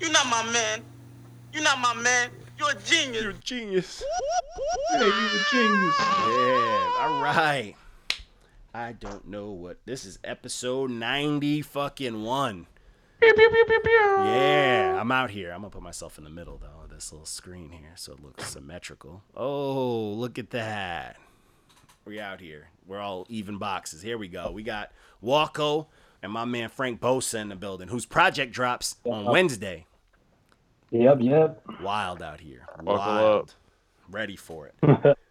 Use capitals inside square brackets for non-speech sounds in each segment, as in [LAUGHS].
You're not my man. You're not my man. You're a genius. You're a genius. Yeah, you're a genius. Yeah, all right. I don't know what this is. Episode ninety fucking one. Yeah, I'm out here. I'm gonna put myself in the middle though of this little screen here so it looks symmetrical. Oh, look at that. We out here. We're all even boxes. Here we go. We got Walko and my man Frank Bosa in the building, whose project drops on Wednesday. Yep, yep. Wild out here. Buckle Wild. up. Ready for it.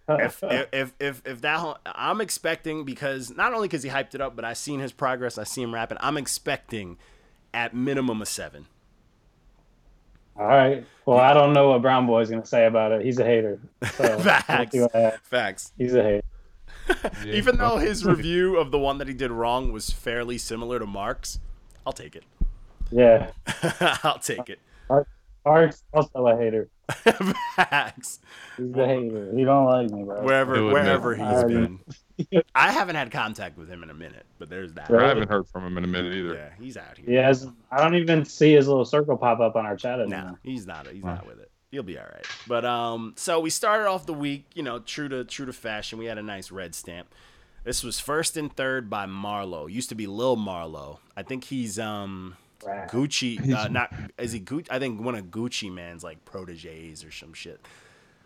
if, if if if that ho- I'm expecting because not only because he hyped it up, but I seen his progress. I see him rapping. I'm expecting at minimum a seven. All right. Well, I don't know what Brown Boy's gonna say about it. He's a hater. So [LAUGHS] Facts. see what happens. Facts. He's a hater. Yeah. [LAUGHS] Even though his review of the one that he did wrong was fairly similar to Mark's, I'll take it. Yeah. [LAUGHS] I'll take it. Mark's also a hater. Facts. He's a hater. He don't like me, bro. Wherever Do it, wherever man. he's I- been. [LAUGHS] I haven't had contact with him in a minute, but there's that. I haven't heard from him in a minute either. Yeah, he's out here. He has. I don't even see his little circle pop up on our chat No, anymore. he's not. He's not with it. He'll be all right. But um, so we started off the week, you know, true to true to fashion. We had a nice red stamp. This was first and third by Marlo. Used to be Lil Marlo. I think he's um Right. Gucci. [LAUGHS] Uh, not is he Gucci? I think one of Gucci Mane's like proteges or some shit.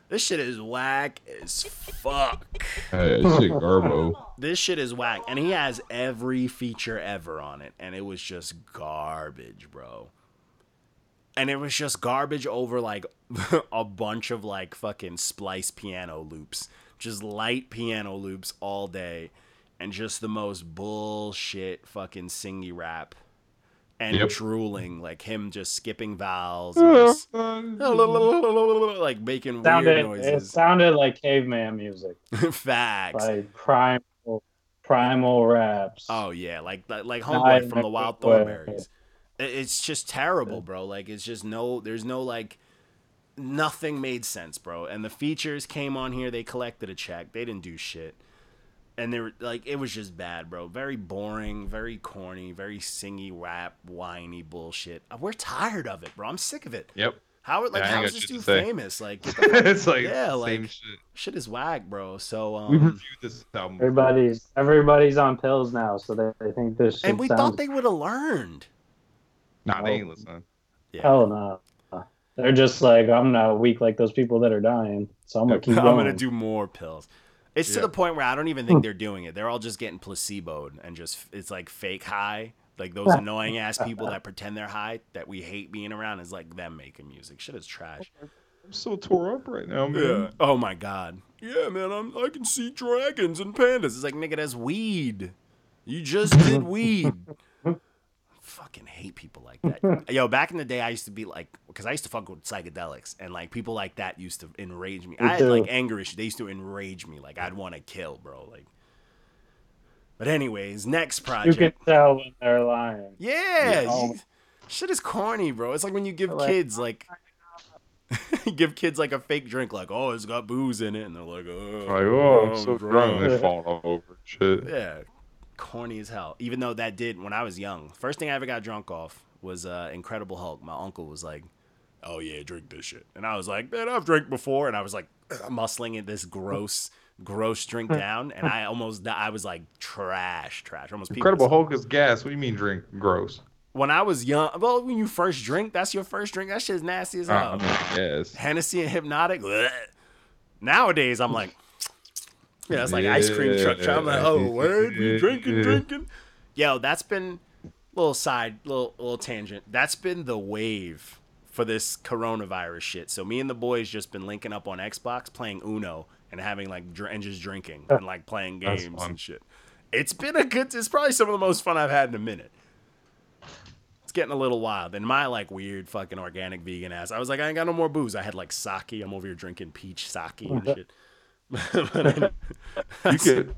This shit is whack as fuck. [LAUGHS] Hey, shit, Garbo. This shit is whack, and he has every feature ever on it, and it was just garbage, bro. And it was just garbage over like [LAUGHS] a bunch of like fucking splice piano loops, just light piano loops all day, and just the most bullshit fucking singy rap, and Yep. drooling like him just skipping vowels, and uh, just uh, [LAUGHS] like making weird Sounded. It sounded like caveman music, [LAUGHS] Facts. like primal, primal raps. Oh yeah, like like, like homeboy from the Wild good. Thornberrys. It- It's just terrible, bro. Like it's just no, there's no like, nothing made sense, bro. And the features came on here. They collected a check. They didn't do shit. And they were like, it was just bad, bro. Very boring, very corny, very singy rap, whiny bullshit. Uh, We're tired of it, bro. I'm sick of it. Yep. How like Yeah, I ain't how got is this shit to dude say. famous? Like [LAUGHS] get the fuck- it's like Yeah, same like- shit. shit is whack, bro. So We um, reviewed this album. Everybody's everybody's on pills now, so they, they think this shit and we sounds. thought they would have learned. Nah, they ain't listening. Yeah. Hell no. They're just like I'm not weak like those people that are dying, so I'm gonna [LAUGHS] keep I'm going. gonna do more pills. It's to the point where I don't even think hmm. they're doing it. They're all just getting placeboed and just it's like fake high. Like those annoying ass people that pretend they're high that we hate being around is like them making music. Shit is trash. I'm so tore up right now, man. Yeah. Oh my god. Yeah, man. I'm, I can see dragons and pandas. It's like nigga, that's weed. You just did weed. [LAUGHS] I fucking hate people like that. Yo, back in the day, I used to be like, because I used to fuck with psychedelics, and like people like that used to enrage me. I had too. like anger issues. They used to enrage me. Like I'd want to kill, bro. Like, but anyways, next project. You can tell when they're lying. Yeah, Oh. you- shit is corny, bro. It's like when you give Like- kids like, [LAUGHS] give kids like a fake drink, like, oh, it's got booze in it, and they're like, oh, Like, oh, I'm I'm so drunk. They fall all over. Shit. Yeah, corny as hell. Even though that did when I was young. First thing I ever got drunk off was uh, Incredible Hulk. My uncle was like, "Oh yeah, drink this shit," and I was like, "Man, I've drank before," and I was like [CLEARS THROAT] muscling it this gross, gross drink [LAUGHS] down, and I almost, I was like trash, trash. Almost Incredible. Hulk is gas. What do you mean drink gross? When I was young, well, when you first drink, that's your first drink. That shit is nasty as Uh, hell. Mean, yes. Hennessy and Hpnotiq. bleh. Nowadays, I'm like, yeah, it's like ice cream truck. Yeah. I'm like, oh, word, we drinking, drinking. Yo, that's been little side, little little tangent. That's been the wave for this coronavirus shit. So me and the boys just been linking up on Xbox, playing Uno, and having like dr- and just drinking and like playing games and shit. It's been a good. It's probably some of the most fun I've had in a minute. It's getting a little wild. And my like weird fucking organic vegan ass. I was like, I ain't got no more booze. I had like sake. I'm over here drinking peach sake and [LAUGHS] shit. [LAUGHS] But You [LAUGHS] could.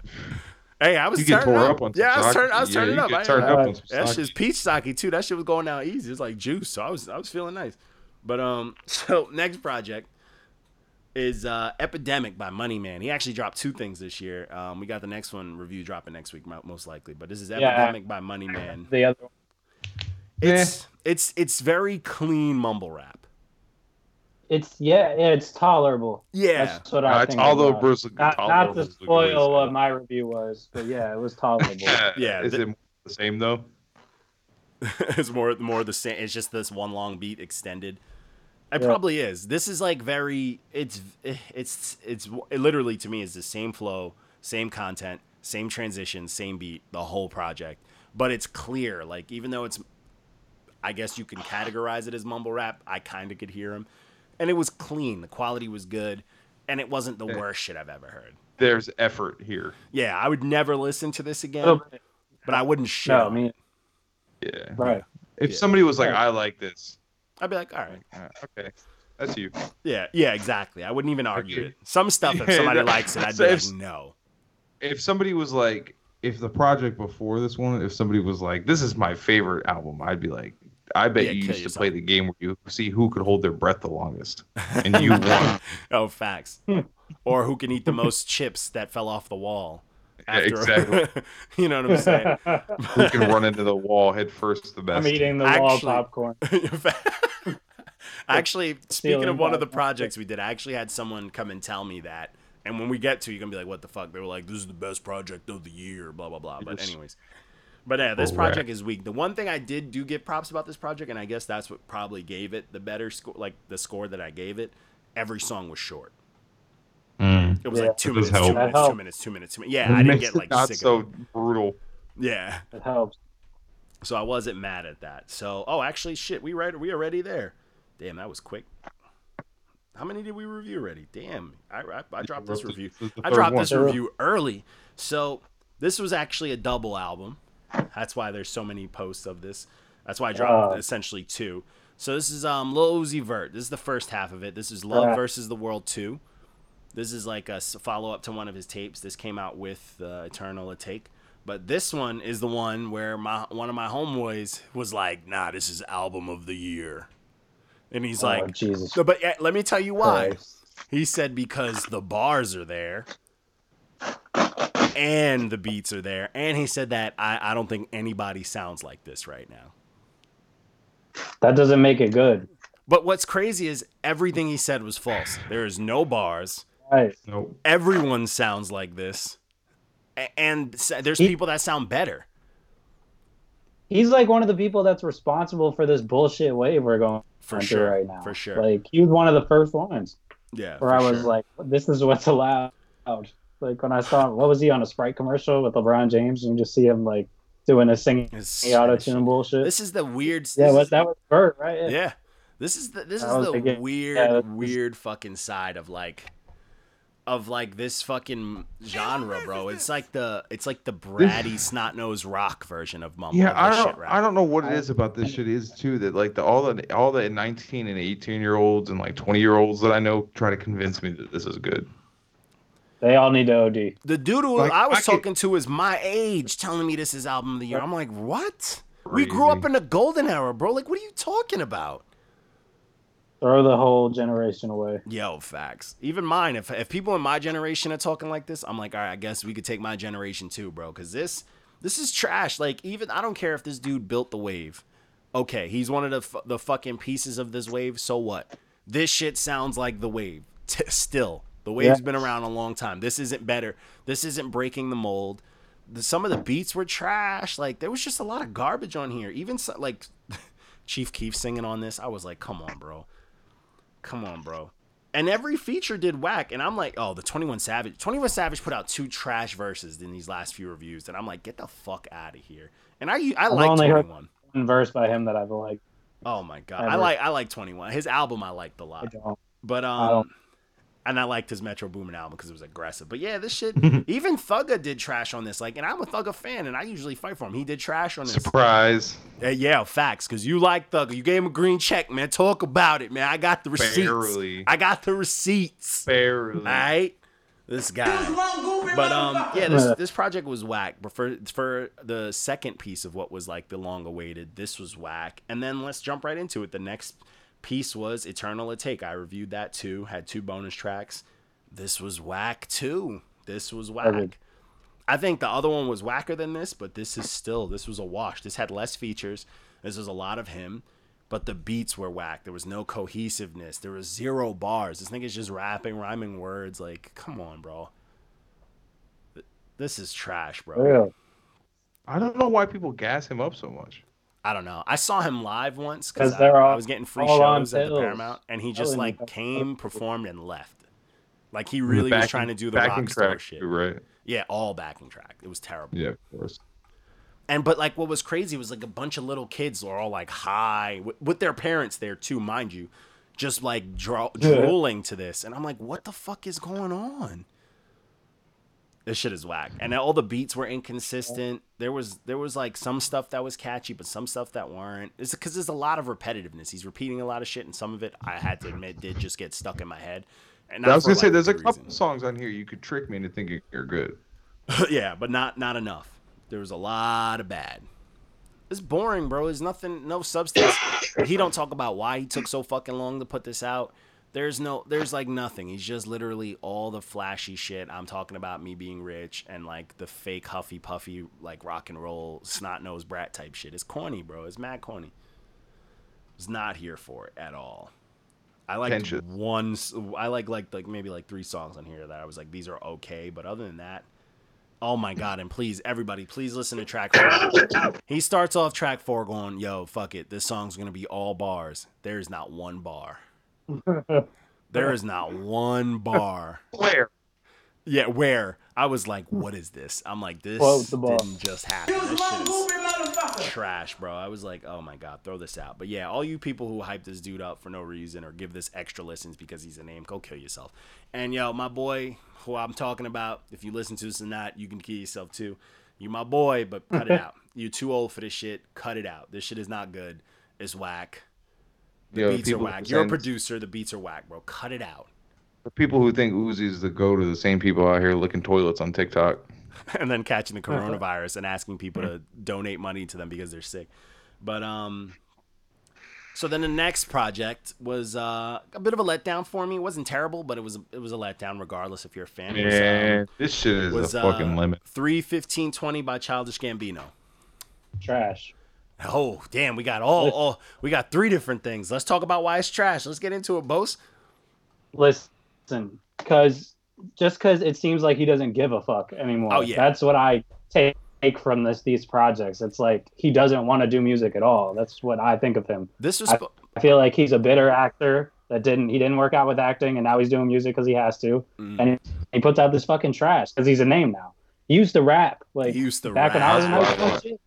Hey, I was You turning tore up. up on some yeah, I was sake. turning. I was Yeah, turning you up. get I- turned I- up on some that shit's peach sake too. That shit was going down easy. It's like juice. So I was I was feeling nice. But um, [LAUGHS] so next project is uh, Epidemic by Money Man. He actually dropped two things this year. Um, we got the next one review dropping next week, most likely. But this is Yeah. Epidemic by Money Man. The other one. It's it's it's very clean mumble rap. It's yeah, yeah, it's tolerable. Yeah. That's what I it's think. all about it. over. Not, not to spoil what my review was, but yeah, it was tolerable. [LAUGHS] Yeah, Is the- it the same though? [LAUGHS] it's more more the same. It's just this one long beat extended. It Yeah. probably is. This is like very. It's it's it's it literally to me is the same flow, same content, same transition, same beat, the whole project. But it's clear. Like even though it's, I guess you can categorize it as mumble rap. I kind of could hear him, and it was clean. The quality was good, and it wasn't the Yeah. worst shit I've ever heard. There's effort here. Yeah, I would never listen to this again, little bit. but I wouldn't shit. No, I mean. Yeah. right. If Yeah. somebody was like, Right. "I like this," I'd be like, all right. uh, okay, that's you. Yeah, yeah, exactly. I wouldn't even argue Okay. it. Some stuff, if [LAUGHS] somebody that- likes it, I'd so be if- like, no. If somebody was like, if the project before this one, if somebody was like, "This is my favorite album," I'd be like, "I bet Yeah, you kill used to play the game where you see who could hold their breath the longest, [LAUGHS] and you won." oh, facts. Hmm. or who can eat the most chips that fell off the wall. [LAUGHS] Yeah, exactly. [LAUGHS] you know what I'm saying? Who can run into the wall head first the best? I'm eating the wall popcorn. actually, speaking of one of the projects we did, I actually had someone come and tell me that. And when we get to, you're gonna be like, "What the fuck?" They were like, "This is the best project of the year." Blah blah blah. But anyways, but yeah, this Correct. project is weak. The one thing I did do give props about this project, and I guess that's what probably gave it the better score, like the score that I gave it. Every song was short. Mm. It was Yeah. like two minutes, two minutes, That two minutes, two minutes, two minutes. Yeah, It I didn't get like not sick so of it. brutal. Yeah, It helps. so I wasn't mad at that. So, oh, actually, shit, we read, we already there. Damn, that was quick. How many did we review already? Damn, I, I, I dropped this review. This is the I dropped this review early. So this was actually a double album. That's why there's so many posts of this. That's why I dropped Oh. essentially two. So this is um Lil Uzi Vert. This is the first half of it. This is Love Right. versus the World 2. This is like a follow up to one of his tapes. This came out with uh, Eternal Atake. But this one is the one where my one of my homeboys was like, "Nah, this is album of the year." And he's oh, like, Jesus. But yeah, let me tell you why." Christ. He said because the bars are there and the beats are there. And he said that I, I don't think anybody sounds like this right now. That doesn't make it good. But what's crazy is everything he said was false. There is no bars. Right. Nope. Everyone sounds like this. And there's He- people that sound better. He's like one of the people that's responsible for this bullshit wave we're going For sure. right now. For sure. Like he was one of the first ones Yeah. where I was sure. like, "This is what's allowed." Like when I saw what was he on a Sprite commercial with LeBron James, and you just see him like doing a singing auto tune bullshit. This is the weird. yeah, this was is- that was Vert, right? Yeah. This is the this That is was the the game. weird Yeah, that's- weird fucking side of like of like this fucking genre, bro. It's like the it's like the bratty snot nosed rock version of mumble. Yeah, I don't. shit rap. I don't know what it is about this shit is too that like the all the all the 19 and 18 year olds and like 20 year olds that I know try to convince me that this is good. They all need to OD. The dude who Like, I was I could- talking to is my age, telling me this is album of the year. I'm like, what? We grew up in the golden era, bro. Like, what are you talking about? Throw the whole generation away. Yo, facts. Even mine. If if people in my generation are talking like this, I'm like, all right, I guess we could take my generation too, bro. Because this this is trash. Like, even I don't care if this dude built the wave. Okay, he's one of the fu- the fucking pieces of this wave. So what? This shit sounds like the wave. [LAUGHS] T- still, the wave's Yeah. been around a long time. This isn't better. This isn't breaking the mold. The, some of the beats were trash. Like there was just a lot of garbage on here. Even so, like [LAUGHS] Chief Keef singing on this, I was like, come on, bro. Come on, bro. And every feature did whack. And I'm like, oh, the 21 Savage. 21 Savage put out two trash verses in these last few reviews. And I'm like, get the fuck out of here. And I I like only heard- 21. One verse by him that I've liked. Oh my god. I like I like 21. His album I liked a lot. don't. But I um don't- and I liked his Metro Boomin album because it was aggressive. But yeah, this shit [LAUGHS] even Thugga did trash on this. Like, and I'm a Thugga fan and I usually fight for him. He did trash on this. Surprise! Uh, yeah, facts. Cause you like Thugger. You gave him a green check, man. Talk about it, man. I got the receipts. Barely. I got the receipts. Barely. All right, this guy. But um, yeah, this this project was whack. But for for the second piece of what was like the long awaited, this was whack. And then let's jump right into it. The next piece was Eternal Atake. I reviewed that too. Had two bonus tracks. This was whack too. This was whack. Agreed. I think the other one was whacker than this, but this is still this was a wash. This had less features. This was a lot of him, but the beats were whack. There was no cohesiveness. There was zero bars. This nigga's just rapping, rhyming words. Like, come on, bro. This is trash, bro. Real. I don't know why people gas him up so much. I don't know. I saw him live once because I, I was getting free all shows at the. Paramount, and he just like came, performed, and left. Like he really was trying to do the backing rock star track, shit. too, right? Yeah, all backing track. It was terrible. Yeah, of course. And but like what was crazy was like a bunch of little kids were all like high with, with their parents there too, mind you, just like draw, Yeah. drooling to this, and I'm like, what the fuck is going on? This shit is whack, and all the beats were inconsistent. There was there was like some stuff that was catchy, but some stuff that weren't. It's because there's a lot of repetitiveness. He's repeating a lot of shit, and some of it I had to admit did just get stuck in my head. And I was gonna say there's a good couple reason. songs on here you could trick me into thinking you're good. [LAUGHS] yeah, but not not enough. There was a lot of bad. It's boring, bro. There's nothing, no substance. he don't talk about why he took so fucking long to put this out. There's no, there's like nothing. He's just literally all the flashy shit. I'm talking about me being rich and like the fake huffy puffy like rock and roll snot nosed brat type shit. It's corny, bro. It's mad corny. Was not here for it at all. I like one. I like like like maybe like three songs on here that I was like these are okay, but other than that, oh my god! And please, everybody, please listen to track four. [LAUGHS] he starts off track four going, "Yo, fuck it, this song's gonna be all bars. There is not one bar. There is not one bar. Where? Yeah, where I was like, what is this? I'm like, this Quote the bar. didn't just happen. This shit is trash, bro. I was like, oh my god, throw this out. But yeah, all you people who hype this dude up for no reason or give this extra listens because he's a name, go kill yourself. And yo, my boy, who I'm talking about, if you listen to this or not, you can kill yourself too. You my boy, but cut it [LAUGHS] out. You're too old for this shit. Cut it out. This shit is not good. It's whack. The Yo, beats are people whack. You're a producer. The beats are whack, bro. Cut it out. The people who think Uzi's the go to the same people out here licking toilets on TikTok. [LAUGHS] and then catching the coronavirus and asking people to donate money to them because they're sick. But um so then the next project was uh, a bit of a letdown for me. It wasn't terrible, but it was it was a letdown regardless if you're a fan. It was, um, Man, this shit is was a uh, fucking limit. Three fifteen twenty by Childish Gambino. Trash. Oh, damn, we got all, all we got three different things. Let's talk about why it's trash. Let's get into it, Bose. Listen, because just because it seems like he doesn't give a fuck anymore. Oh, yeah. That's what I take from this these projects. It's like he doesn't want to do music at all. That's what I think of him. This was I- I feel like he's a bitter actor that didn't he didn't work out with acting and now he's doing music because he has to. Mm. And he, he puts out this fucking trash because he's a name now. He used to rap like He used to back when I was in rap. high school.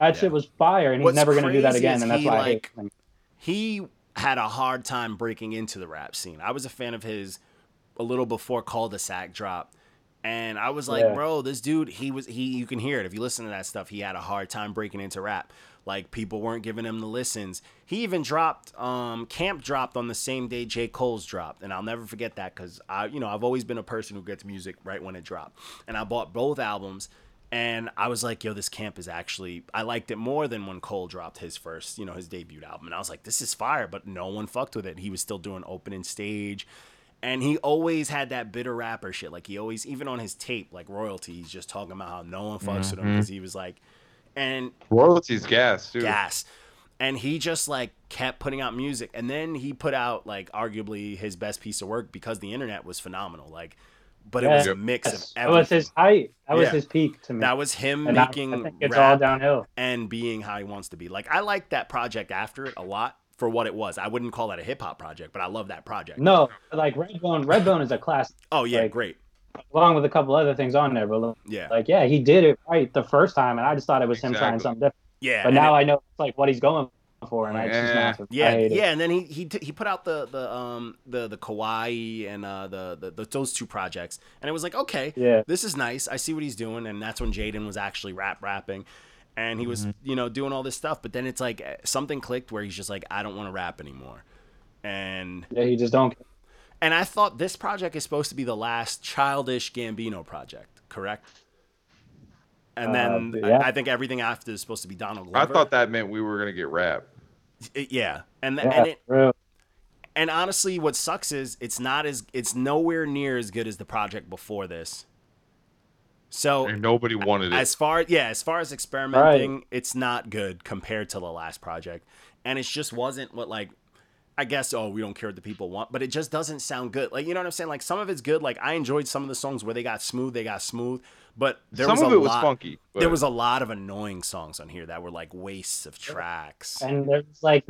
That Yeah. shit was fire, and he's never gonna do that again. And that's he, why I like, hate him. he had a hard time breaking into the rap scene. I was a fan of his a little before Cul-de-sac drop. And I was like, Yeah. bro, this dude, he was he you can hear it. If you listen to that stuff, he had a hard time breaking into rap. Like people weren't giving him the listens. He even dropped um Camp dropped on the same day J. Cole's dropped. And I'll never forget that cuz I you know, I've always been a person who gets music right when it dropped. And I bought both albums and I was like, yo, this camp is actually I liked it more than when Cole dropped his first, you know, his debut album. And I was like, this is fire, but no one fucked with it. He was still doing opening stage. And he always had that bitter rapper shit. Like he always, even on his tape, like royalty, he's just talking about how no one fucks with him mm-hmm. because he was like, and Royalties gas, dude. gas. And he just like kept putting out music. And then he put out like arguably his best piece of work because the internet was phenomenal. Like, but it was a Yeah. mix of Yes. That was his height. That was Yeah. his peak to me. That was him and making I think it's rap all downhill. and being how he wants to be. Like I like that project after it a lot for what it was. I wouldn't call that a hip hop project, but I love that project. No, like Redbone. Redbone is a class, [LAUGHS] Oh yeah, like- great. along with a couple other things on there. But Yeah, like, yeah, he did it right the first time, and I just thought it was him trying something different. yeah. But now it- I know it's like what he's going for, and I just Yeah. not. yeah, I yeah, and then he he t- he put out the the um the the Kauai and uh the, the the those two projects, and it was like okay, Yeah. this is nice. I see what he's doing, and that's when Jaden was actually rap rapping, and he was you know doing all this stuff. But then it's like eh, something clicked where he's just like I don't want to rap anymore, and Yeah, he just don't. And I thought this project is supposed to be the last childish Gambino project, correct? And then Uh, I- yeah. I, think everything after is supposed to be Donald Glover. I thought that meant we were gonna get rap. It- yeah, and Yeah, and it real. and honestly, what sucks is it's not as it's nowhere near as good as the project before this. So And nobody wanted it. as far yeah, as far as experimenting, it's not good compared to the last project, and it just wasn't what like. I guess oh we don't care what the people want, but it just doesn't sound good. Like you know what I'm saying? Like some of it's good. Like I enjoyed some of the songs where they got smooth, they got smooth, but there Some was of a it was lot, funky. But There was a lot of annoying songs on here that were like wastes of tracks. And there's like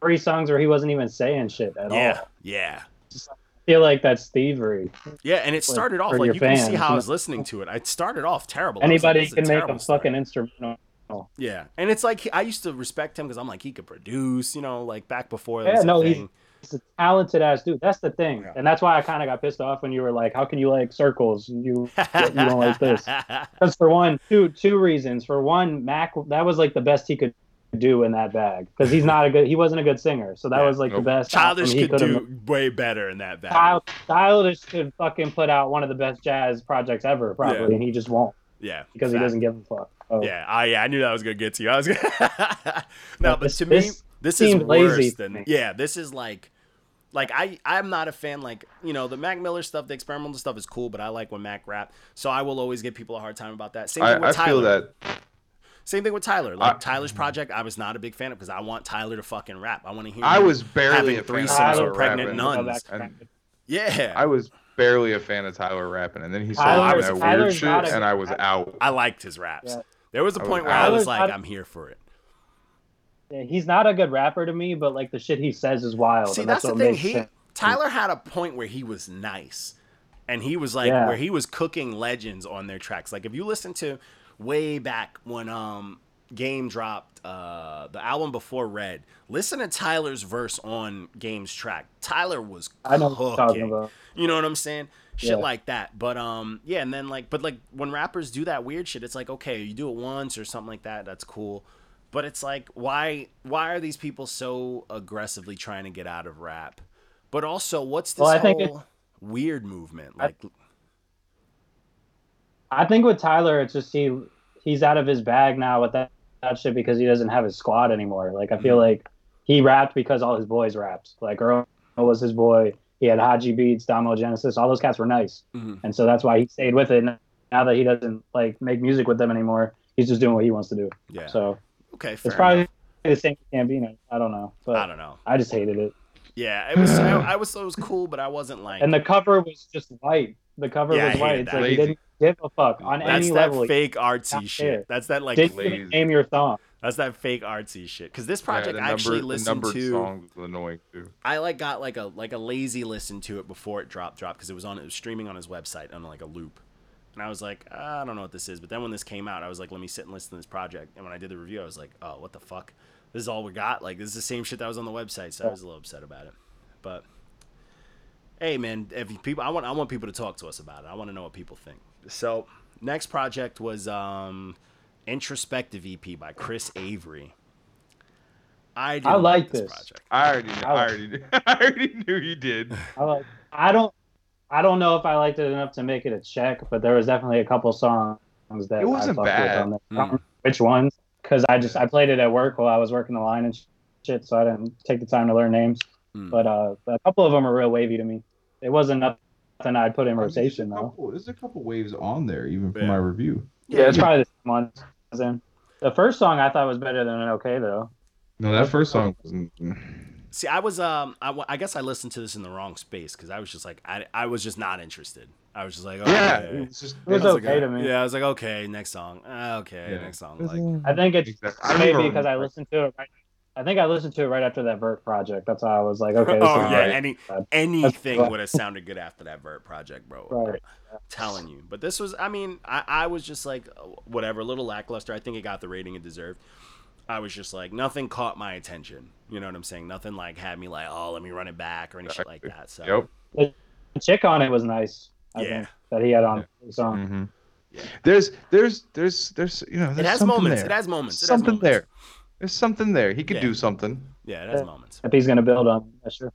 three songs where he wasn't even saying shit at Yeah, all. yeah, I feel like that's thievery. yeah. And it For- started off like your you can see how I was listening to it. I started off terrible. I was like, Anybody a can make terrible a start. fucking instrumental. Yeah, and it's like I used to respect him because I'm like he could produce, you know, like back before. That Yeah, no, he's- thing. He's a talented ass dude. That's the thing, Yeah. and that's why I kind of got pissed off when you were like, "How can you like circles? You you don't like this?" [LAUGHS] Because for one, two two reasons. For one, Mac that was like the best he could do in that bag because he's not a good. He wasn't a good singer, so that Yeah. was like the best. Childish he could do way better in that bag. Child, Childish could fucking put out one of the best jazz projects ever, probably, Yeah. and he just won't yeah, because he doesn't give a fuck. So, Yeah, I yeah, I knew that was gonna get to you. I was gonna [LAUGHS] no, Yeah, but this- to me, this this is seemed lazy worse than me. yeah. This is like, like I I'm not a fan. Like you know the Mac Miller stuff, the experimental stuff is cool, but I like when Mac rap. So I will always give people a hard time about that. Same thing I, with I Tyler. feel that Same thing with Tyler. Like I- Tyler's project, I was not a big fan of because I want Tyler to fucking rap. I want to hear. I was barely having a fan of threesomes Tyler with pregnant rapping. nuns. And- Yeah, I was barely a fan of Tyler rapping, and then he started doing that weird shit, and I was out. I liked his raps. Yeah. There was a I point where I out. was like, I'm here for it. Yeah, he's not a good rapper to me, but like the shit he says is wild. See, and that's that's, the thing. He sense. Tyler had a point where he was nice, and he was like Yeah. where he was cooking legends on their tracks. Like if you listen to way back when um Game dropped uh the album before Red, listen to Tyler's verse on Game's track. Tyler was I know cooking. You know what I'm saying? Shit Yeah. like that. But um yeah, and then like but like when rappers do that weird shit, it's like okay, you do it once or something like that, that's cool. But it's like why why are these people so aggressively trying to get out of rap? But also what's this Well, I whole weird movement? Like I think with Tyler, it's just he he's out of his bag now with that, that shit because he doesn't have his squad anymore. Like I feel Mhm. like he rapped because all his boys rapped. Like Earl was his boy. He had Hodgy Beats, Domo Genesis. All those cats were nice, mhm. and so that's why he stayed with it. Now that he doesn't like make music with them anymore, he's just doing what he wants to do. yeah. So okay, fair. it's probably enough. the same with Gambino. I don't know, but I don't know. I just hated it. Yeah, it was I, I was it was cool, but I wasn't like And the cover was just white. The cover Yeah, I was hated white. It's that. like he didn't give a fuck on that's any that level. That's that fake artsy shit. there. That's that like Didn't lazy. even name your song. that's that fake artsy shit. Because this Yeah, project the I actually number- the listened numbered to. songs was annoying too. I like got like a like a lazy listen to it before it dropped dropped because it was on it was streaming on his website on like a loop, and I was like I don't know what this is. But then when this came out, I was like let me sit and listen to this project. And when I did the review, I was like oh what the fuck, this is all we got. Like this is the same shit that was on the website. So I was a little upset about it. But hey man, if people I want I want people to talk to us about it. I want to know what people think. So next project was um introspective EP by Chris Avery. I I like this this. project. I already, knew, I I already, knew, [LAUGHS] I already knew you did. I like. I don't. I don't know if I liked it enough to make it a check, but there was definitely a couple songs that It wasn't I bad. With on there. I Mm. don't remember which ones? Because I just I played it at work while I was working the line and shit, so I didn't take the time to learn names. Mm. But uh, a couple of them are real wavy to me. It wasn't nothing I'd put in rotation there's a though. couple, there's a couple waves on there, even for my review. Yeah, it's probably the same ones. in. The first song I thought was better than an okay though. No, that first song wasn't. See, I was um, I, w- I guess I listened to this in the wrong space because I was just like, I, I was just not interested. I was just like, okay. Yeah, It it's just. was I was okay like, to me. Yeah, I was like, okay, next song. Ah, okay, Yeah. next song. Like, I think it's Exactly. I maybe because I listened to it. Right, I think I listened to it right after that Vert project. That's how I was like, okay. This oh is yeah, right. any anything would have sounded good after that Vert project, bro. Right. telling you. But this was, I mean, I, I was just like, whatever, a little lackluster. I think it got the rating it deserved. I was just like, nothing caught my attention. You know what I'm saying? Nothing like had me like, oh, let me run it back or any shit like that. So Yep. The chick on it was nice. I Yeah. think that he had on the song. hmm Yeah. There's, there's, there's, there's, you know, there's it has moments. There. It has moments. It has something moments. there. There's something there. He could Yeah. do something. Yeah, it has Yeah. moments. If he's gonna build on, that's true.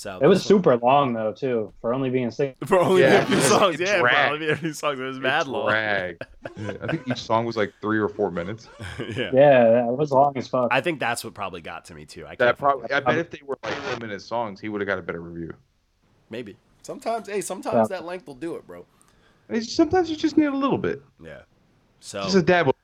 So It was this one- super long though too, for only being six. for only Yeah, a few it songs. dragged. Yeah, for only a few songs. It was mad It long. Yeah, [LAUGHS] I think each song was like three or four minutes. [LAUGHS] yeah. Yeah, it was long as fuck. I think that's what probably got to me too. I That can't probably. I bet if they were like ten minute songs, he would have got a better review. maybe sometimes. Hey, sometimes Yeah. that length will do it, bro. Sometimes you just need a little bit, Yeah. So just a dab. of-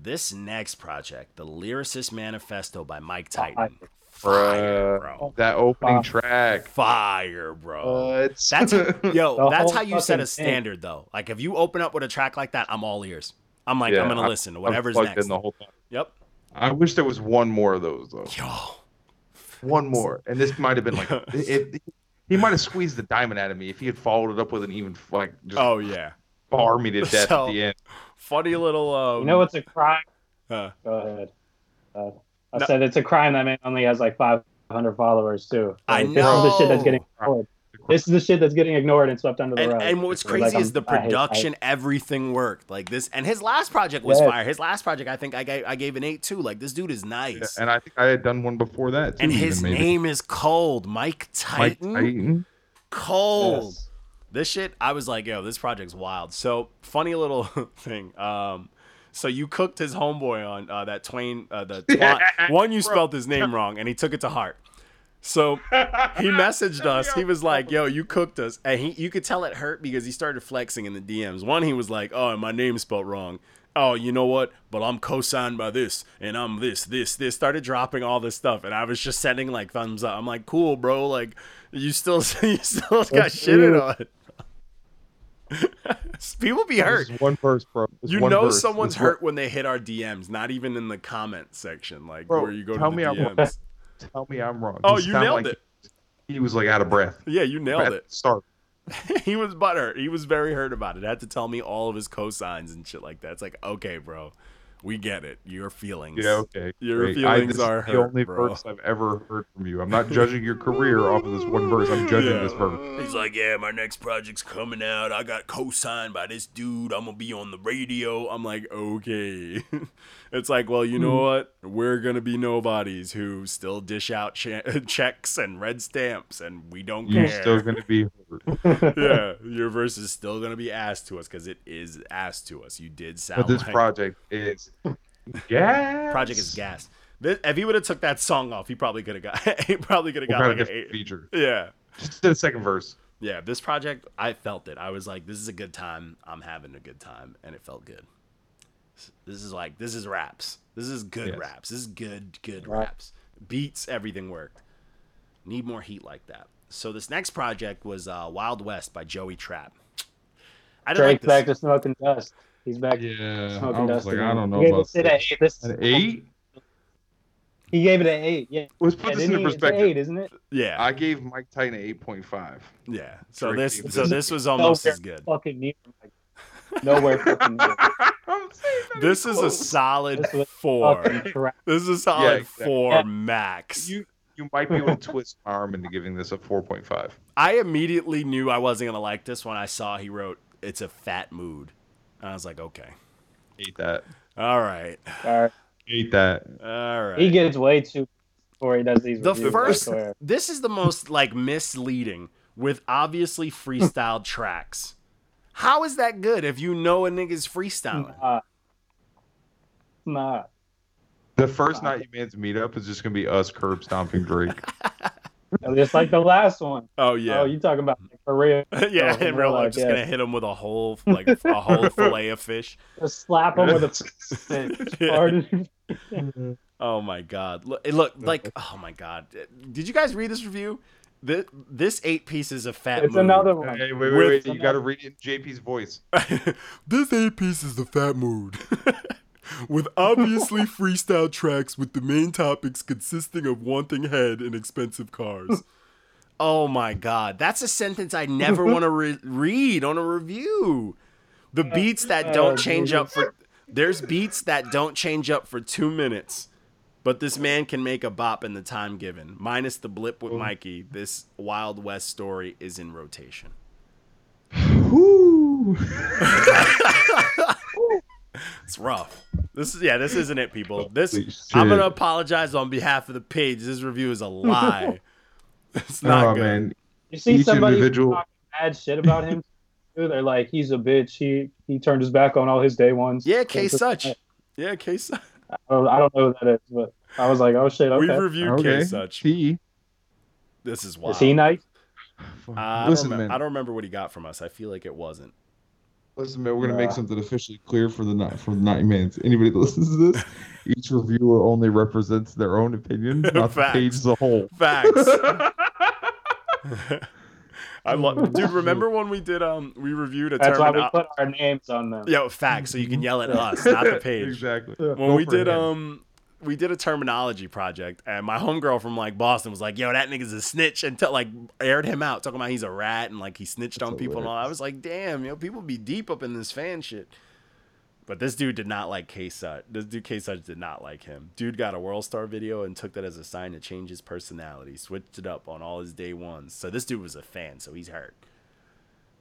this next project, the Lyricist Manifesto by Mike oh, Fire. Titan. Fire, bro. That opening Wow. track. Fire, bro. What? That's [LAUGHS] yo. That's how you set a fucking thing. standard, though. Like if you open up with a track like that, I'm all ears. I'm like, I'm gonna I- listen to I'm whatever's next. in the whole time. Yep. I wish there was one more of those though. Yo. One more, and this might have been like [LAUGHS] if he might have squeezed the diamond out of me if he had followed it up with an even like just Oh yeah. bar me to [LAUGHS] death So- at the end. Funny little. Um, You know what's a crime? uh, Go ahead. Uh, I No. said it's a crime that man only has like 500 followers too. I Like, This is the shit that's getting ignored. This is the shit that's getting ignored and swept under the and, rug. and what's Like, crazy I'm- is the I hate- I- production, everything worked. Like this, and his last project was Yeah. fire. His last project, I think I gave, I gave an eight too. Like this dude is nice, And I think I had done one before that too. and his maybe. name is Cold Mike Titan. Mike Titan. Titan. Cold. Yes. This shit, I was like, yo, this project's wild. So funny little [LAUGHS] thing. Um, so you cooked his homeboy on uh, that Twain. Uh, the [LAUGHS] Twa- one you Bro. spelled his name [LAUGHS] wrong, and he took it to heart. So he [LAUGHS] messaged us. He was like, "Yo, you cooked us," and he you could tell it hurt because he started flexing in the DMs. One, he was like, "Oh, my name's spelled wrong." Oh, you know what? But I'm co-signed by this, and I'm this, this, this. Started dropping all this stuff, and I was just sending like thumbs up. I'm like, "Cool, bro. Like, you still, you still got That's shitted on." [LAUGHS] People be hurt. One verse, bro. You know verse. someone's This one- hurt when they hit our DMs, not even in the comment section, like Bro, where you go tell to me the I'm wrong. [LAUGHS] Tell me I'm wrong. Oh, He you nailed like it. He was like out of breath. Yeah, you nailed At it. the Start. [LAUGHS] he was butthurt. He was very hurt about it. Had to tell me all of his cosigns and shit like that. It's like, okay, bro, we get it. Your feelings. Yeah, okay. Your great. feelings this is are the hurt, only bro. verse I've ever heard from you. I'm not judging your career off of this one verse. I'm judging Yeah. this verse. He's like, yeah, my next project's coming out. I got co-signed by this dude. I'm gonna be on the radio. I'm like, okay. [LAUGHS] it's like, well, you Hmm. know what? We're gonna be nobodies who still dish out che- [LAUGHS] checks and red stamps, and we don't You're care. still gonna be [LAUGHS] yeah, your verse is still gonna be asked to us because it is asked to us. You did sound But this like project is yeah. project is gas. This, if he would have took that song off, he probably could have got. [LAUGHS] he probably could have What got kind like of an eight. feature? Yeah. Just did a second verse. Yeah, this project, I felt it. I was like, this is a good time. I'm having a good time, and it felt good. This is like, this is raps. This is good Yes. raps. This is good, good Right. raps. Beats, everything worked. Need more heat like that. So this next project was uh, Wild West by Joey Trap. I didn't like Drake's back to smoking dust. He's back Yeah, smoking I was dust. like, again. I don't know He gave about this shit an this. eight. This- An eight? He gave it an eight. Yeah, Let's yeah put this didn't into he? It's an perspective. eight, isn't it? Yeah, I gave Mike Titan an eight point five. yeah. So Drake this, so this- this was almost Nowhere as good. Fucking near. Like, nowhere fucking near. [LAUGHS] I'm This is a solid This four. This is a solid exactly. four Yeah. max. You you might be able to twist my arm into giving this a four point five. I immediately knew I wasn't gonna like this when I saw he wrote "It's a fat mood," and I was like, "Okay, Hate that. all right, All right. Hate that. all right." He gets way too before he does these. the reviews, first, this is the most like misleading with obviously freestyle tracks. How is that good if you know a nigga's freestyling? Nah. Nah. The first night you man's meetup is just gonna be us curb stomping Drake. [LAUGHS] [LAUGHS] Just like the last one. Oh, oh yeah, Oh, you talking about like, for real? [LAUGHS] yeah. oh, In real life, like, just yeah. gonna hit him with a whole [LAUGHS] like a whole fillet of fish. Just slap him with a Yeah. Pardon. Oh my god! Look, it look like oh my god! Did you guys read this review? This, this eight pieces of fat. It's mood. another one. Hey, wait, wait, wait. You gotta read it in JP's voice. this eight pieces of fat mood. With obviously freestyle tracks with the main topics consisting of wanting head and expensive cars. Oh my god, that's a sentence I never want to re- read on a review. The beats that don't Oh, change up for there's beats that don't change up for 2 minutes. But this man can make a bop in the time given. Minus the blip with oh. Mikey, this Wild West story is in rotation. Whoo. [LAUGHS] It's rough. This is yeah, this isn't it, people. This I'm gonna apologize on behalf of the page. This review is a lie. [LAUGHS] it's not oh good. man, You see Each somebody individual- talking bad shit about him. [LAUGHS] too? They're like, he's a bitch. He he turned his back on all his day ones. Yeah, K such. Yeah, K such. I don't, I don't know who that is, but I was like, oh shit, We've okay. reviewed K such. He. This is wild. Is he nice? [SIGHS] Uh, I, Listen, don't remem- man. I don't remember what he got from us. I feel like it wasn't. Listen, man, we're gonna make something officially clear for the ni- for the ninety minutes. Anybody that listens to this, [LAUGHS] each reviewer only represents their own opinion, not the page as a whole. Facts. [LAUGHS] I love, dude. [LAUGHS] Remember when we did um we reviewed a That's why we termino- put our names on them. Yo, facts. So you can yell at us, not the page. exactly. when Go we did him. um we did a terminology project and my homegirl from like Boston was like, yo, that nigga's a snitch and like aired him out, talking about he's a rat and like he snitched on That's people and all. I was like, damn, yo, people be deep up in this fan shit. But this dude did not like K Sut. This dude K Sut did not like him. Dude got a World Star video and took that as a sign to change his personality. Switched it up on all his day ones. So this dude was a fan, so he's hurt.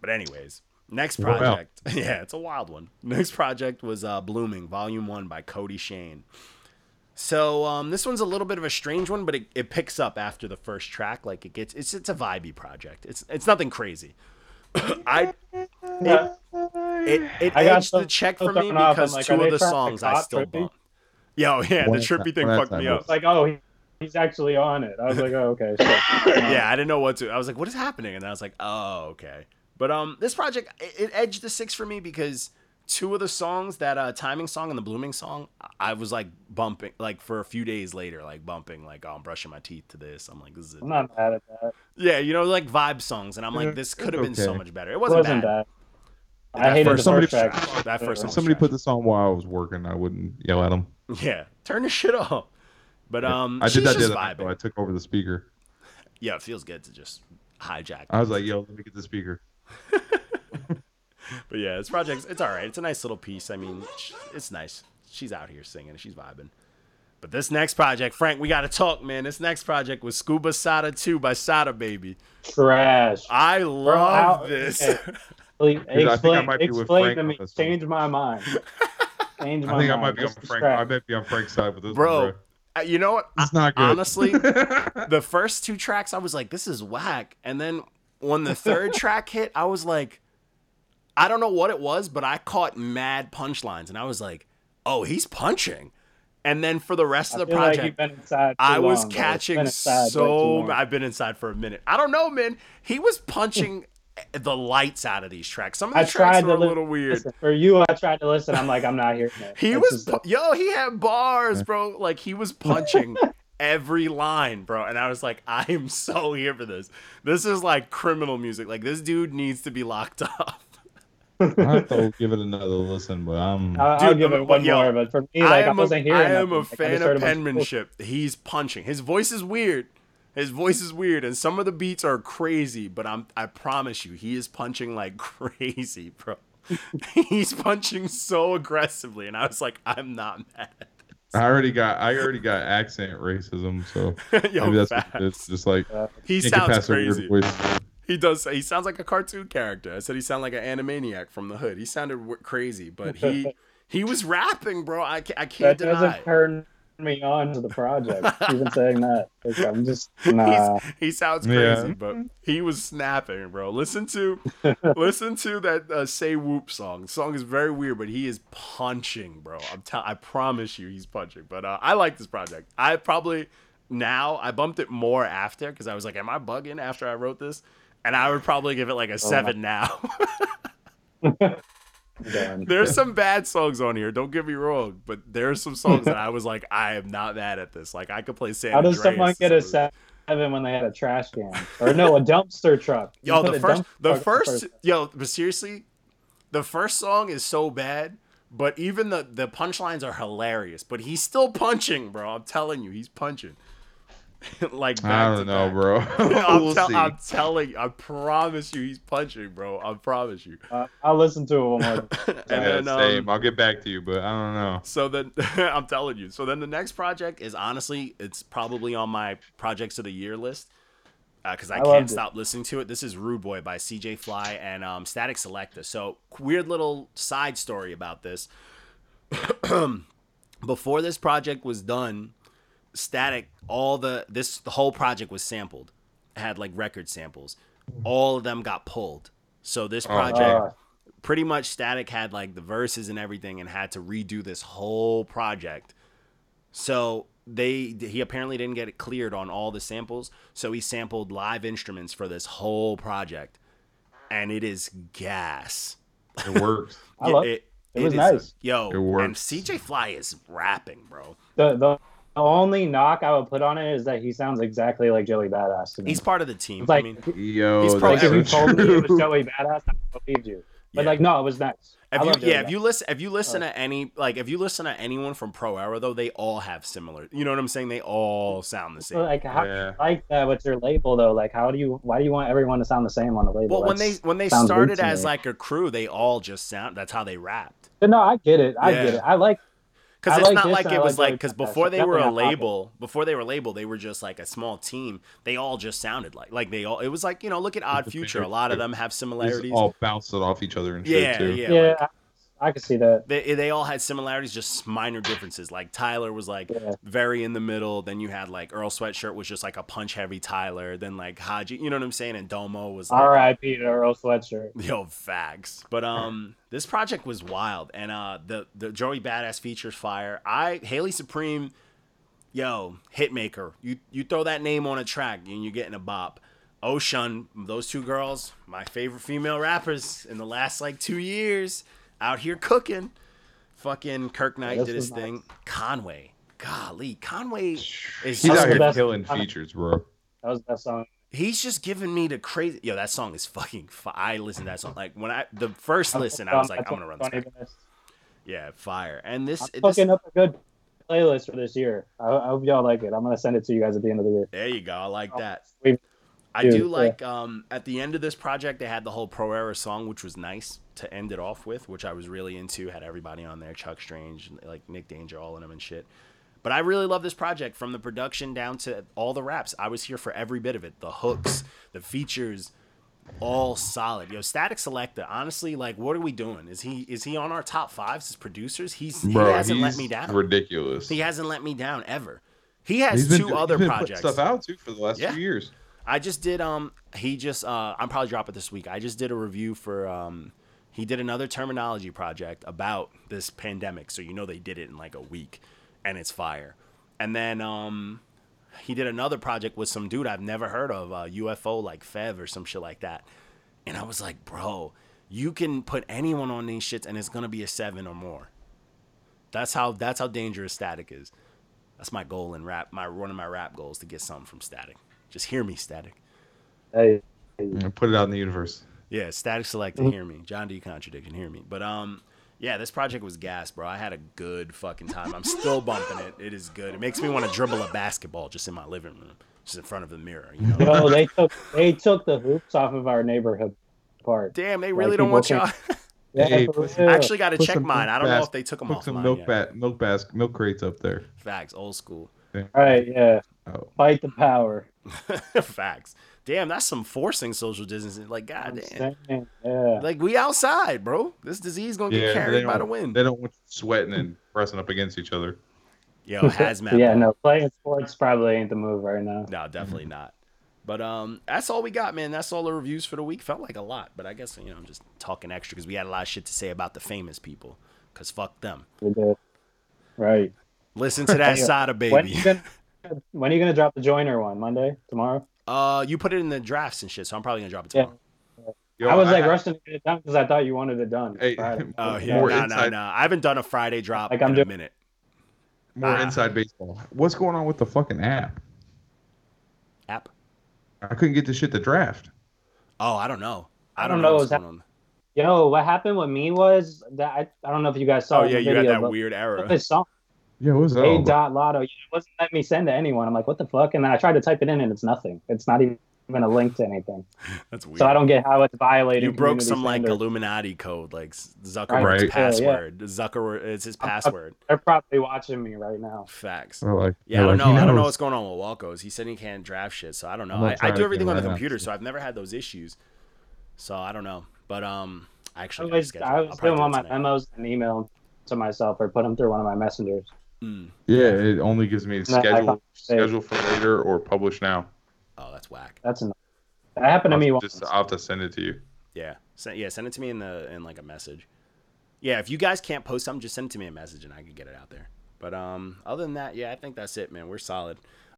But anyways, next Wow. project. [LAUGHS] yeah, it's a wild one. Next project was uh, Blooming, Volume One by Kodie Shane. So um, this one's a little bit of a strange one, but it, it picks up after the first track. Like it gets, it's it's a vibey project. It's it's nothing crazy. I Yeah. it it I got edged so- the check for me thrown off. I'm because like, two of the songs I still Trippy? bump. Yo, [LAUGHS] yeah, the One at a trippy thing one at a fucked me up. Like, oh, he, he's actually on it. I was like, oh, okay. So, [LAUGHS] yeah, I didn't know what to. I was like, "What is happening?" And I was like, "Oh, okay." But um, this project it, it edged the six for me because two of the songs, that uh, timing song and the blooming song, I was like bumping like for a few days later, like bumping, like oh, I'm brushing my teeth to this. I'm like, this is it. I'm not mad at that. yeah, you know, like vibe songs, and I'm like, this could have been so much better. It It wasn't, wasn't bad. bad. I That hated first- the somebody- first track. That first song. somebody put this on while I was working, I wouldn't yell at them. yeah, turn the shit off. But um, I did that the just vibing. I took over the speaker. Yeah, it feels good to just hijack. I was like, "Yo, let me get the speaker." [LAUGHS] But yeah, this project, it's all right. It's a nice little piece. I mean, it's nice. She's out here singing. She's vibing. But this next project, Frank, we got to talk, man. This next project was Skuba Sada 2 by Sada Baby. Trash. I love how- this. okay. [LAUGHS] think I Explain, might be with explain Frank to me. Change my mind. [LAUGHS] Change my I think I might be on Frank. distract. I might be on Frank's side with this, Bro, one, Uh, you know what? It's not good. Honestly, [LAUGHS] the first two tracks, I was like, this is whack. And then when the third track hit, I was like, I don't know what it was, but I caught mad punchlines. And I was like, oh, he's punching. And then for the rest of the like project, inside I was long. It's catching inside so. I've been inside for a minute. I don't know, man. He was [LAUGHS] punching the lights out of these tracks. Some of I the tracks tried were a little weird. Listen, for you, I tried to listen. I'm like, I'm not here. [LAUGHS] He was, just- yo, he had bars, bro. Like he was punching [LAUGHS] every line, bro. And I was like, I am so here for this. This is like criminal music. Like this dude needs to be locked up. Bro. I have to [LAUGHS] give it another listen, but I'm. I'll, I'll Dude, give I'm- it one yo, more, but for me, I like I, am a, wasn't hearing. I am nothing. a fan just of heard a bunch of penmanship. He's punching. His voice is weird. His voice is weird, and some of the beats are crazy. But I'm, I promise you, he is punching like [LAUGHS] crazy, bro. [LAUGHS] He's punching so aggressively, and I was like, I'm not mad. I already got. I already got accent racism, so Yo, maybe that's facts. what it is. Just like he can't get sounds past a weird crazy. Voice. He does. He sounds like a cartoon character. I said he sounded like an animaniac from the hood. He sounded w- crazy, but he he was rapping, bro. I can't, I can't That deny. doesn't turn me on to the project. Even [LAUGHS] saying that, like, I'm just nah. He's, he sounds Yeah. crazy, but he was snapping, bro. Listen to [LAUGHS] listen to that uh, "Say Whoop" song. The song is very weird, but he is punching, bro. I'm tell- I promise you, he's punching. But uh, I like this project. I probably now I bumped it more after because I was like, "Am I bugging?" After I wrote this, and I would probably give it like a oh, seven now. [LAUGHS] [LAUGHS] There's some bad songs on here. Don't get me wrong, but there's some songs that I was like, I am not mad at this. Like I could play San How does Andreas someone get a some of it. seven when they had a trash can? Or no, a dumpster truck. You Yo, the first, the first, yo, but seriously, the first song is so bad, but even the the punchlines are hilarious. But he's still punching, bro. I'm telling you, he's punching. [LAUGHS] like I back to don't know, back. bro. [LAUGHS] I'm, [LAUGHS] we'll tell- see. I'm telling you, I promise you, he's punching, bro. I promise you. Uh, I'll listen to him. And yeah, then, um, same. I'll get back to you, but I don't know. So then I'm telling you. So then the next project is honestly, it's probably on my projects of the year list because I, I can't loved it. stop listening to it. This is Rude Boy by CJ Fly and um, Statik Selektah. So weird little side story about this. [CLEARS THROAT] Before this project was done, Statik, all the this the whole project was sampled, It had like record samples. All of them got pulled. So this project Uh, pretty much Statik had like the verses and everything and had to redo this whole project. So they he apparently didn't get it cleared on all the samples, so he sampled live instruments for this whole project. And it is gas. It works. [LAUGHS] I Yeah, love it. it was is- nice. Yo, It and. CJ Fly is rapping, bro. The, the the only knock I would put on it is that he sounds exactly like Joey Badass to me. He's part of the team. It's like, I mean, Yo, He's probably- like if you so told me it was true. Joey Badass, I believed you. But Yeah. like, no, it was nice. If you, yeah, if you listen, if you listen oh. to any, like, if you listen to anyone from Pro Era, though, they all have similar. You know what I'm saying? They all sound the same. Like how Yeah. like that with your label though? Like how do you why do you want everyone to sound the same on the label? Well, when they when they started as me. like a crew, they all just sound. That's how they rapped. But no, I get it. I Yeah. get it. I like Because it's like not this like and it was like like because Badass. before they were a Definitely not label, before they were label, they were just like a small team. They all just sounded like like they all. It was like you know, look at Odd Future. A lot of them have similarities. all bounced off each other and shit Yeah, too. yeah. yeah, like- I, can see that. they they all had similarities, just minor differences. Like Tyler was like Yeah. very in the middle. Then you had like Earl Sweatshirt was just like a punch heavy Tyler. Then like Hodgy, you know what I'm saying? And Domo was like, R.I.P. to Earl Sweatshirt. [LAUGHS] Yo, facts. But um, this project was wild, and uh, the the Joey Badass features fire. I Haley Supreme, yo, hitmaker. You you throw that name on a track, and you're getting a bop. Ocean, those two girls, my favorite female rappers in the last like two years, out here cooking. Fucking Kirk Knight this did his was nice. thing. Conway, golly, Conway is He's That out was just, here best- killing features, bro. That was that song. he's just giving me the crazy. Yo, that song is fucking. Fi- I listened to that song like when I the first listen, I was like, I'm gonna run this. 20 back. Yeah, fire. And this, I'm this fucking up a good playlist for this year. I, I hope y'all like it. I'm gonna send it to you guys at the end of the year. there you go. I like oh, that. We- I Dude, do yeah. like um at the end of this project they had the whole Pro Era song, which was nice to end it off with, which I was really into. Had everybody on there, Chuck Strange, like Nick Danger, all in them and shit. But I really love this project from the production down to all the raps. I was here for every bit of it. The hooks, the features, all solid. Yo, Statik Selektah, honestly, like what are we doing? Is he is he on our top fives as producers? He's he hasn't let me down. ridiculous. He hasn't let me down ever. He has He's been, two he's other been putting projects. stuff out too for the last Yeah. few years. I just did um he just uh I'm probably drop it this week. I just did a review for um he did another terminology project about this pandemic. So you know they did it in like a week and it's fire. And then um he did another project with some dude I've never heard of, uh UFO like Fev or some shit like that. And I was like, "Bro, you can put anyone on these shits and it's to be a 7 or more." That's how that's how dangerous Statik is. That's my goal in rap. My one of my rap goals to get something from Statik. Just hear me, Statik. Hey, Yeah, Put it out in the universe. Yeah, Statik Selektah hear me. John D Contradiction, hear me. But um, yeah, this project was gas, bro. I had a good fucking time. I'm still bumping it. It is good. It makes me want to dribble a basketball just in my living room, just in front of the mirror. You know. yo, they [LAUGHS] took they took the hoops off of our neighborhood park. Damn, they really Like, don't want people y'all. [LAUGHS] [LAUGHS] Yeah, Hey, put- I actually got to check mine. I don't milk know if they took them Put off some mine milk yet. bat, milk bas, milk crates up there. Facts, old school. All right, yeah. Oh. Fight the power. [LAUGHS] Facts. Damn, that's some forcing social distancing. Like, I'm goddamn. Yeah. Like we outside, bro. This disease gonna get Yeah, they carried by the wind. they don't want you sweating and pressing up against each other. Yo, [LAUGHS] hazmat. yeah, no, playing sports probably ain't the move right now. No, definitely not. But um, that's all we got, man. That's all the reviews for the week. Felt like a lot, but I guess you know I'm just talking extra because we had a lot of shit to say about the famous people. Cause fuck them. We did. Right. Listen to [LAUGHS] that Yeah. Sada When baby. You gonna when are you gonna drop the joiner one? Monday? Tomorrow? Uh, you put it in the drafts and shit, so I'm probably gonna drop it Yeah. tomorrow. Yo, I was like I- rushing to get it done because I thought you wanted it done. Hey, [LAUGHS] Oh yeah, no, no, inside- no. I haven't done a Friday drop Like in I'm a doing- minute. more Ah. inside baseball. What's going on with the fucking app? App. I couldn't get the shit to draft. Oh, I don't know. I I don't don't know know, what's is that- going on. Yo, what happened with me was that I, I don't know if you guys saw Oh yeah, the you had that but weird error. This song, Yeah, what's A dot lotto, it wasn't letting me send to anyone. I'm like, what the fuck? And then I tried to type it in, and it's nothing. It's not even a link to anything. [LAUGHS] That's weird. So I don't get how it's violating. You broke community some like. Illuminati code, like Zuckerberg's Right. Yeah, yeah. password. Zuckerberg, it's his I'm- I'm- password. They're probably watching me right now. Facts. They're like, Yeah, I don't like, know. I don't know what's going on with Walco's. He said he can't draft shit, so I don't know. I'm I, try I to do everything on the computer, so I've never had those issues. So I don't know, but um, I I actually got was. I I'll was probably doing do all my tonight. memos and email to myself or put them through one of my messengers. Mm. Yeah, it only gives me schedule schedule for later or publish now. Oh, that's whack. That's enough. That happened to I'll me once. just I'll have to send it to you. Yeah, send, yeah, send it to me in the in like a message. Yeah, if you guys can't post something, just send it to me a message and I can get it out there. But um, other than that, yeah, I think that's it, man. We're solid.